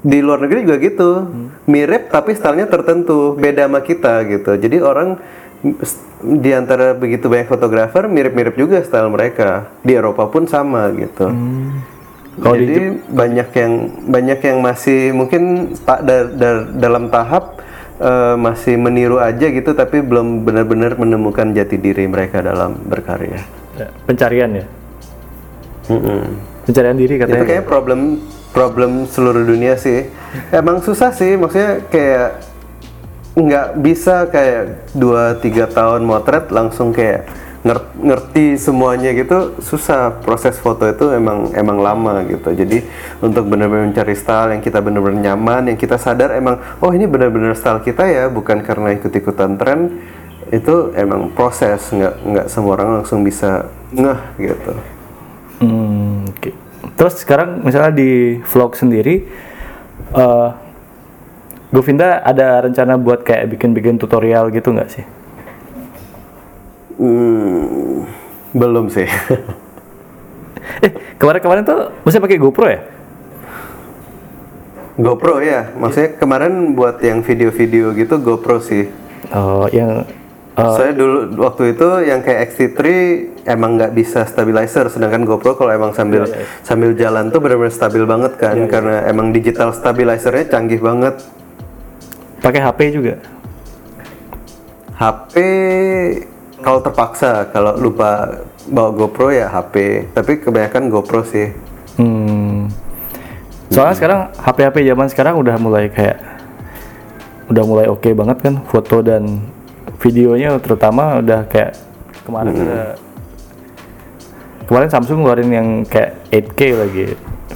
[SPEAKER 3] Di luar negeri juga gitu. Mirip tapi stylenya tertentu. Beda sama kita gitu. Jadi orang di antara begitu banyak fotografer mirip-mirip juga style mereka. Di Eropa pun sama gitu.
[SPEAKER 1] Kalau di
[SPEAKER 3] jadi banyak yang banyak yang masih mungkin tak da- da- dalam tahap eh, masih meniru aja gitu tapi belum benar-benar menemukan jati diri mereka dalam berkarya.
[SPEAKER 1] Ya, pencarian ya,
[SPEAKER 3] Mm-mm.
[SPEAKER 1] pencarian diri
[SPEAKER 3] Itu
[SPEAKER 1] katanya.
[SPEAKER 3] kayak problem problem seluruh dunia sih. Emang susah sih maksudnya kayak nggak bisa kayak 2-3 tahun motret langsung kayak nger- ngerti semuanya gitu susah proses foto itu emang emang lama gitu jadi untuk benar-benar mencari style yang kita benar-benar nyaman yang kita sadar emang oh ini benar-benar style kita ya bukan karena ikut-ikutan tren itu emang proses nggak nggak semua orang langsung bisa ngeh gitu
[SPEAKER 1] Hmm, oke. Terus sekarang misalnya di vlog sendiri, eh Govinda ada rencana buat kayak bikin-bikin tutorial gitu nggak sih?
[SPEAKER 3] Hmm, belum sih.
[SPEAKER 1] Eh kemarin-kemarin tuh mesti pakai GoPro ya?
[SPEAKER 3] GoPro ya, maksudnya kemarin buat yang video-video gitu GoPro sih.
[SPEAKER 1] Oh, yang eh,
[SPEAKER 3] Saya dulu waktu itu yang kayak X-T3 emang nggak bisa stabilizer, sedangkan GoPro kalau emang sambil sambil jalan tuh benar-benar stabil banget kan, karena emang digital stabilizernya canggih banget.
[SPEAKER 1] pakai HP juga.
[SPEAKER 3] HP kalau terpaksa kalau lupa bawa GoPro ya HP tapi kebanyakan GoPro sih
[SPEAKER 1] Hmm. Soalnya sekarang HP-HP zaman sekarang udah mulai kayak udah mulai oke banget kan foto dan videonya terutama udah kayak kemarin ada kemarin Samsung ngeluarin yang kayak 8K lagi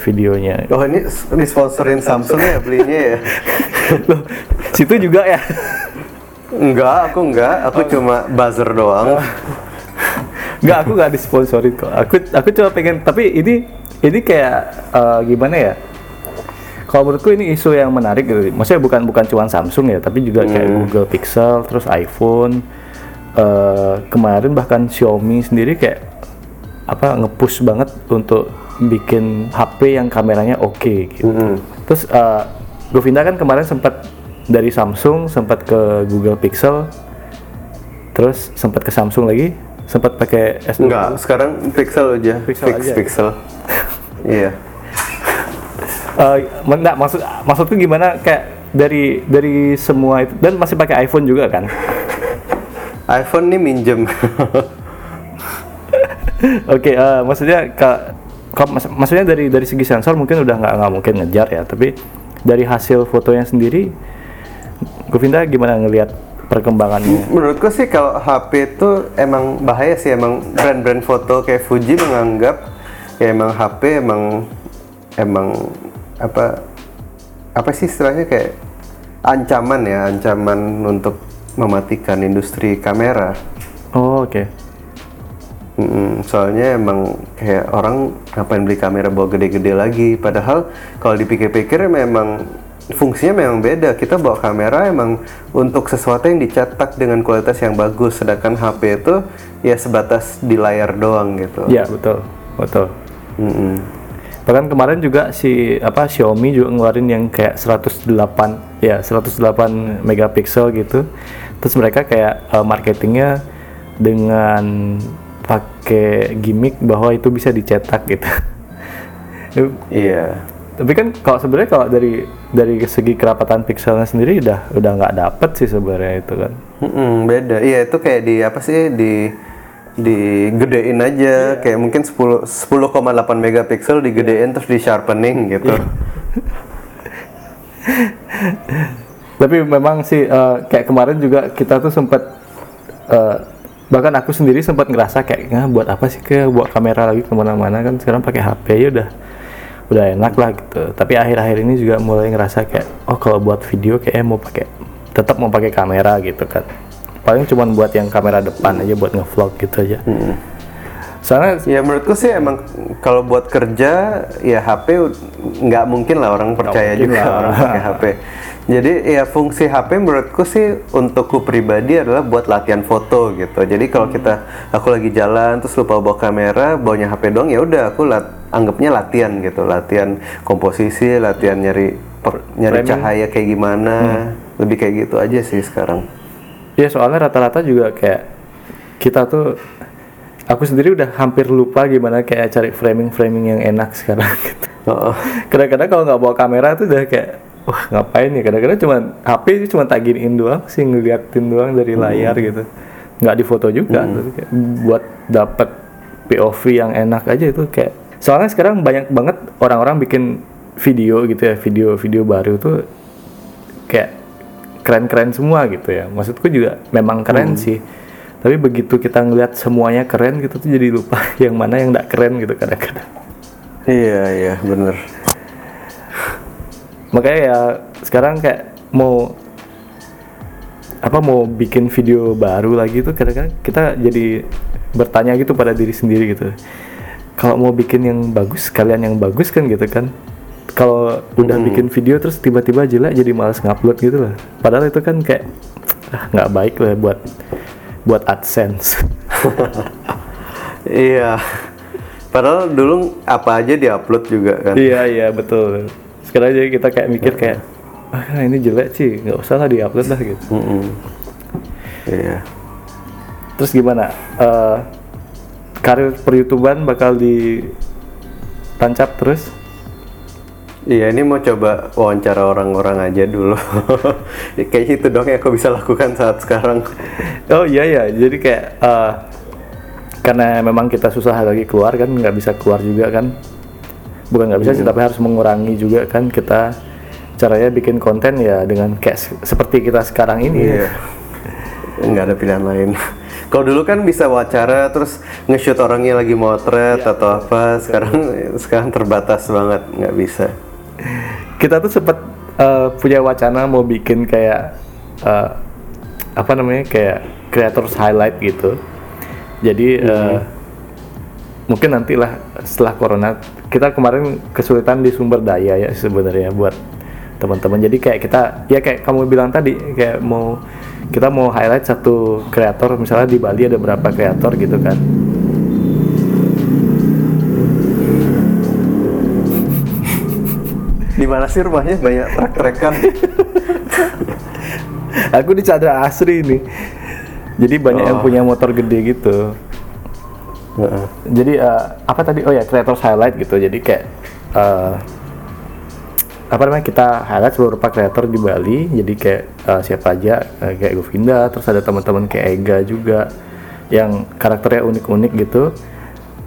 [SPEAKER 1] videonya.
[SPEAKER 3] oh ini disponsorin Samsung ya belinya ya
[SPEAKER 1] Loh, situ juga ya.
[SPEAKER 3] enggak aku enggak aku cuma buzzer doang
[SPEAKER 1] Nggak, aku nggak disponsorin kok. Aku aku cuma pengen tapi ini ini kayak eh, gimana ya? Kalau menurutku ini isu yang menarik gitu. Maksudnya bukan bukan cuma Samsung ya, tapi juga kayak Google Pixel, terus iPhone. eh, kemarin bahkan Xiaomi sendiri kayak apa ngepush banget untuk bikin HP yang kameranya oke gitu.
[SPEAKER 3] Mm-mm.
[SPEAKER 1] Terus eh, Govinda kan kemarin sempat dari Samsung sempat ke Google Pixel, terus sempat ke Samsung lagi, sempat pakai S20.
[SPEAKER 3] enggak sekarang Pixel aja
[SPEAKER 1] Pixel
[SPEAKER 3] fix
[SPEAKER 1] aja?
[SPEAKER 3] Pixel iya
[SPEAKER 1] Eh, men- nggak, maksud maksudku gimana kayak dari dari semua itu dan masih pakai iPhone juga kan?
[SPEAKER 3] iPhone nih minjem
[SPEAKER 1] Oke, eh, maksudnya ka- ka- mak- maksudnya dari dari segi sensor mungkin udah nggak nggak mungkin ngejar ya, tapi dari hasil fotonya sendiri, Govinda gimana ngelihat perkembangannya?
[SPEAKER 3] Menurutku sih kalau HP itu emang bahaya sih emang brand-brand foto kayak Fuji menganggap ya emang HP emang emang apa apa sih istilahnya kayak ancaman ya ancaman untuk mematikan industri kamera.
[SPEAKER 1] Oh, oke.
[SPEAKER 3] Mm, soalnya emang kayak orang ngapain beli kamera bawa gede-gede lagi padahal kalau dipikir-pikir memang fungsinya memang beda kita bawa kamera emang untuk sesuatu yang dicetak dengan kualitas yang bagus sedangkan HP itu ya sebatas di layar doang gitu
[SPEAKER 1] Ya betul, betul.
[SPEAKER 3] Mm-mm.
[SPEAKER 1] Bahkan kemarin juga si apa Xiaomi juga ngeluarin yang kayak 108 ya 108 megapiksel gitu. Terus mereka kayak eh, marketingnya dengan pakai gimmick bahwa itu bisa dicetak gitu.
[SPEAKER 3] iya
[SPEAKER 1] Tapi kan kalau sebenarnya kalau dari dari segi kerapatan pikselnya sendiri udah udah nggak dapet sih sebenarnya itu kan.
[SPEAKER 3] Mm-mm, beda iya itu kayak di apa sih di digedein aja kayak mungkin 10 10,8 megapiksel digedein terus di sharpening gitu
[SPEAKER 1] Tapi memang sih eh, kayak kemarin juga kita tuh sempat eh, bahkan aku sendiri sempat ngerasa kayak "Nah, buat apa sih ke buat kamera lagi ke mana-mana kan sekarang pakai HP ya udah udah enak lah gitu. Tapi akhir-akhir ini juga mulai ngerasa kayak oh kalau buat video kayak mau pakai tetap mau pakai kamera gitu kan. Paling cuman buat yang kamera depan aja buat ngevlog gitu aja. Soalnya
[SPEAKER 3] Ya menurutku sih emang kalau buat kerja ya HP nggak mungkin lah orang percaya juga
[SPEAKER 1] lah.
[SPEAKER 3] orang pakai HP. Jadi ya fungsi HP menurutku sih untukku pribadi adalah buat latihan foto gitu. Jadi kalau kita aku lagi jalan terus lupa bawa kamera, bawanya HP doang ya udah aku lat, anggapnya latihan gitu, latihan komposisi, latihan nyari per- nyari
[SPEAKER 1] Framing.
[SPEAKER 3] cahaya kayak gimana, lebih kayak gitu aja sih sekarang.
[SPEAKER 1] Ya soalnya rata-rata juga kayak kita tuh aku sendiri udah hampir lupa gimana kayak cari framing-framing yang enak sekarang gitu.
[SPEAKER 3] Oh,
[SPEAKER 1] Kadang-kadang kalau nggak bawa kamera tuh udah kayak wah ngapain ya? Kadang-kadang cuma HP itu cuma tag in doang sih ngeliatin doang dari layar gitu. Nggak difoto juga Terus kayak buat dapet POV yang enak aja itu kayak soalnya sekarang banyak banget orang-orang bikin video gitu ya video-video baru tuh kayak keren-keren semua gitu ya. Maksudku juga memang keren sih. Tapi begitu kita ngeliat semuanya keren gitu tuh jadi lupa yang mana yang nggak keren gitu kadang-kadang.
[SPEAKER 3] Iya iya bener.
[SPEAKER 1] makanya ya sekarang kayak mau apa mau bikin video baru lagi tuh kadang-kadang kita jadi bertanya gitu pada diri sendiri gitu. Kalau mau bikin yang bagus kalian yang bagus kan gitu kan kalau udah bikin video terus tiba-tiba jelek jadi malas ngupload gitu lah padahal itu kan kayak ah, nggak baik lah buat buat adsense
[SPEAKER 3] Iya. Padahal dulu apa aja diupload juga kan.
[SPEAKER 1] iya iya betul sekarang aja kita kayak mikir kayak ah ini jelek sih nggak usah lah diupload lah gitu
[SPEAKER 3] Mm-mm. Iya.
[SPEAKER 1] Terus gimana? Eh, karir per YouTubean bakal ditancap terus?
[SPEAKER 3] Iya, ini mau coba wawancara orang-orang aja dulu. Kayaknya itu dong yang aku bisa lakukan saat sekarang.
[SPEAKER 1] Oh iya ya, jadi kayak eh, karena memang kita susah lagi keluar kan, nggak bisa keluar juga kan. Bukan nggak bisa sih, tapi harus mengurangi juga kan kita caranya bikin konten ya dengan kayak se- seperti kita sekarang ini.
[SPEAKER 3] Iya. Nggak ada pilihan lain. Kalau dulu kan bisa wawancara terus nge-shoot orangnya lagi motret atau apa. Sekarang sekarang terbatas banget, nggak bisa.
[SPEAKER 1] Kita tuh sempat eh, punya wacana mau bikin kayak eh, apa namanya kayak creators highlight gitu. Jadi eh, mungkin nantilah setelah corona kita kemarin kesulitan di sumber daya ya sebenarnya buat teman-teman. Jadi kayak kita ya kayak kamu bilang tadi kayak mau kita mau highlight satu kreator misalnya di Bali ada berapa kreator gitu kan
[SPEAKER 3] Di mana sih rumahnya? Banyak trek-trekan?
[SPEAKER 1] aku di Chandra Asri ini. Jadi banyak yang
[SPEAKER 3] Oh.
[SPEAKER 1] punya motor gede gitu. Jadi eh, apa tadi? Oh ya creators highlight gitu. Jadi kayak eh, apa namanya? Kita highlight seluruh pak kreator di Bali. Jadi kayak eh, siapa aja eh, kayak Govinda. Terus ada teman-teman kayak Ega juga yang karakternya unik-unik gitu.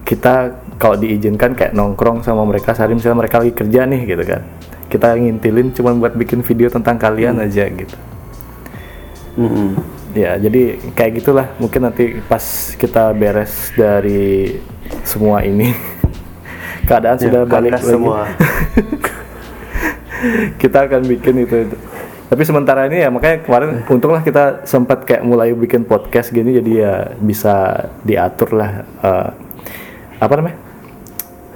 [SPEAKER 1] Kita kalau diizinkan kayak nongkrong sama mereka sehari misalnya mereka lagi kerja nih gitu kan kita ngintilin cuman buat bikin video tentang kalian aja gitu
[SPEAKER 3] Mm-mm.
[SPEAKER 1] Ya, jadi kayak gitulah. Mungkin nanti pas kita beres dari semua ini, keadaan
[SPEAKER 3] Ya,
[SPEAKER 1] sudah balik lagi.
[SPEAKER 3] semua.
[SPEAKER 1] kita akan bikin itu, itu. Tapi sementara ini ya makanya kemarin untunglah kita sempat kayak mulai bikin podcast gini, jadi ya bisa diatur lah. eh, apa namanya?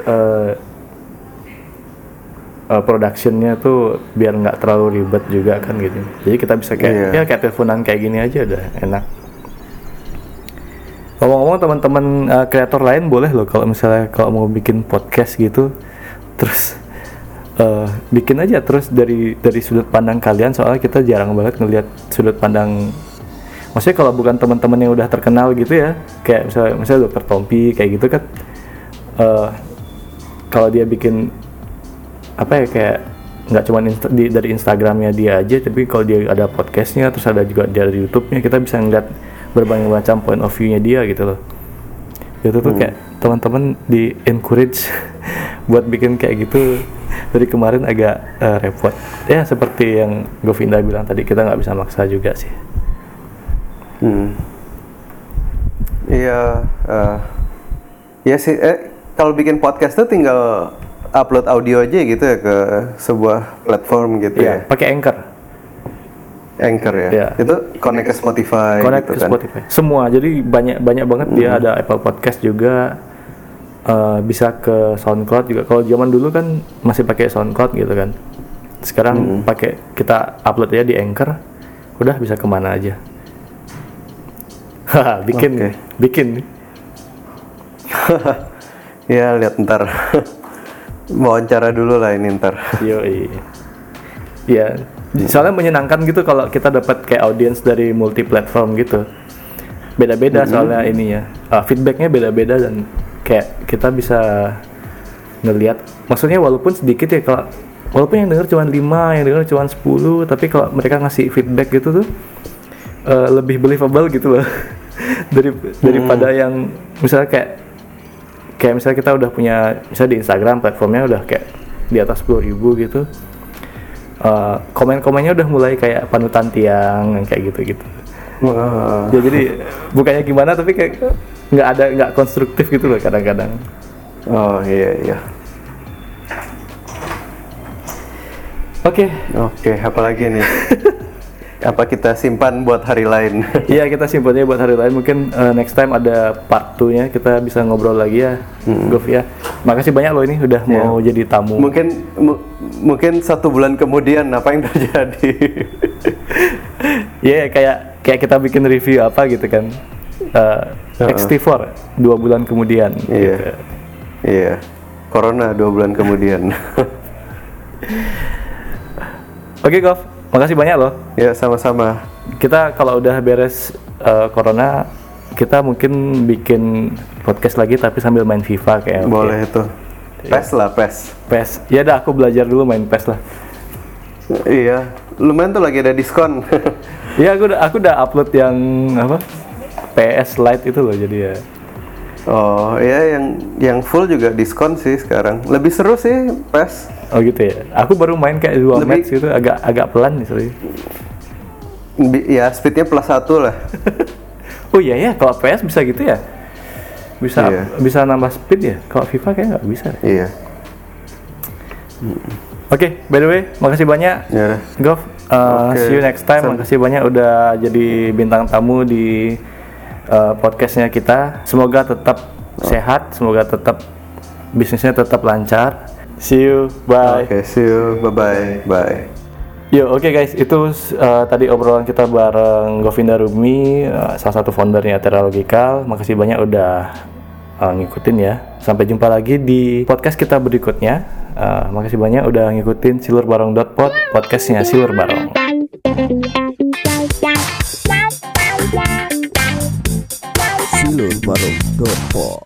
[SPEAKER 1] Eh, eh, productionnya tuh biar nggak terlalu ribet juga kan gitu. Jadi kita bisa kayak
[SPEAKER 3] Iya.
[SPEAKER 1] ya kayak teleponan kayak gini aja udah enak. Ngomong-ngomong teman-teman eh, kreator lain boleh loh kalau misalnya kalau mau bikin podcast gitu, terus eh, bikin aja terus dari dari sudut pandang kalian soalnya kita jarang banget ngelihat sudut pandang maksudnya kalau bukan teman-teman yang udah terkenal gitu ya kayak misalnya misalnya dokter Tompi kayak gitu kan eh, kalau dia bikin apa ya kayak nggak cuma dari Instagramnya dia aja tapi kalau dia ada podcastnya terus ada juga dari YouTube-nya kita bisa ngeliat berbagai macam point of view-nya dia gitu loh itu tuh kayak teman-teman di encourage buat bikin kayak gitu dari kemarin agak eh, repot ya seperti yang Govinda bilang tadi kita nggak bisa maksa juga sih
[SPEAKER 3] Hmm. Iya, eh, iya sih. Eh, kalau bikin podcast tuh tinggal upload audio aja gitu ya ke sebuah platform gitu
[SPEAKER 1] ya
[SPEAKER 3] ya.
[SPEAKER 1] pakai Anchor
[SPEAKER 3] Anchor ya.
[SPEAKER 1] Iya.
[SPEAKER 3] Itu connect ke Spotify
[SPEAKER 1] connect
[SPEAKER 3] gitu
[SPEAKER 1] ke
[SPEAKER 3] kan.
[SPEAKER 1] Spotify semua jadi banyak banyak banget dia ada Apple Podcast juga eh, bisa ke SoundCloud juga kalau zaman dulu kan masih pakai SoundCloud gitu kan sekarang pakai kita upload ya di Anchor udah bisa ke mana aja Haha, bikin
[SPEAKER 3] Oke.
[SPEAKER 1] bikin
[SPEAKER 3] Ya lihat ntar. Wawancara dulu lah ini ntar.
[SPEAKER 1] Yo Iya, soalnya menyenangkan gitu kalau kita dapat kayak audiens dari multi platform gitu. Beda-beda soalnya ininya, uh, feedbacknya beda-beda dan kayak kita bisa ngelihat. Maksudnya walaupun sedikit ya kalau walaupun yang denger cuma 5, yang denger cuma 10, tapi kalau mereka ngasih feedback gitu tuh uh, lebih believable gitu loh. dari daripada yang misalnya kayak kayak misalnya kita udah punya misalnya di Instagram platformnya udah kayak di atas 10.000 ribu gitu Uh, komen-komennya udah mulai kayak panutan tiang kayak gitu-gitu
[SPEAKER 3] Wah.
[SPEAKER 1] ya jadi bukannya gimana tapi kayak nggak ada nggak konstruktif gitu loh kadang-kadang
[SPEAKER 3] Oh iya iya.
[SPEAKER 1] oke
[SPEAKER 3] Oke, apa lagi nih? apa kita simpan buat hari lain?
[SPEAKER 1] Iya kita simpannya buat hari lain mungkin uh, next time ada part 2 nya kita bisa ngobrol lagi ya Gov ya makasih banyak loh ini udah mau jadi tamu
[SPEAKER 3] mungkin mu- mungkin satu bulan kemudian apa yang terjadi?
[SPEAKER 1] Iya kayak kayak kita bikin review apa gitu kan uh, XT4 dua bulan kemudian
[SPEAKER 3] Iya.
[SPEAKER 1] gitu.
[SPEAKER 3] Iya. Corona dua bulan kemudian.
[SPEAKER 1] Oke Gov makasih banyak loh
[SPEAKER 3] ya sama-sama.
[SPEAKER 1] kita kalau udah beres uh, corona kita mungkin bikin podcast lagi tapi sambil main FIFA kayak
[SPEAKER 3] Boleh itu. PES lah, PES.
[SPEAKER 1] PES. Ya dah aku belajar dulu main PES lah.
[SPEAKER 3] Iya, lumayan tuh lagi ada diskon.
[SPEAKER 1] Iya aku udah aku udah upload yang apa? PS Lite itu loh jadi ya.
[SPEAKER 3] Oh, iya yang yang full juga diskon sih sekarang. Lebih seru sih PES.
[SPEAKER 1] Oh gitu ya. Aku baru main kayak dua
[SPEAKER 3] Lebih-
[SPEAKER 1] match gitu agak agak pelan nih sorry.
[SPEAKER 3] Ya, speednya plus satu lah.
[SPEAKER 1] Oh iya ya, kalau PS bisa gitu ya? Bisa
[SPEAKER 3] Iya.
[SPEAKER 1] bisa nambah speed ya? Kalau FIFA kayak nggak bisa.
[SPEAKER 3] Iya.
[SPEAKER 1] Oke, by the way, makasih banyak.
[SPEAKER 3] Ya.
[SPEAKER 1] Gov, uh,
[SPEAKER 3] Oke.
[SPEAKER 1] see you next time. Makasih banyak udah jadi bintang tamu di uh, podcastnya kita. Semoga tetap sehat, semoga tetap bisnisnya tetap lancar. See you, bye.
[SPEAKER 3] Oke, see you. Bye-bye. Bye.
[SPEAKER 1] Yo, oke guys, itu uh, tadi obrolan kita bareng Govinda Rumi, uh, salah satu foundernya Terra Logical. Makasih banyak udah uh, ngikutin ya. Sampai jumpa lagi di podcast kita berikutnya. Uh, makasih banyak udah ngikutin Silur Barong Pod, podcastnya Silur Barong.
[SPEAKER 2] silurbarung.com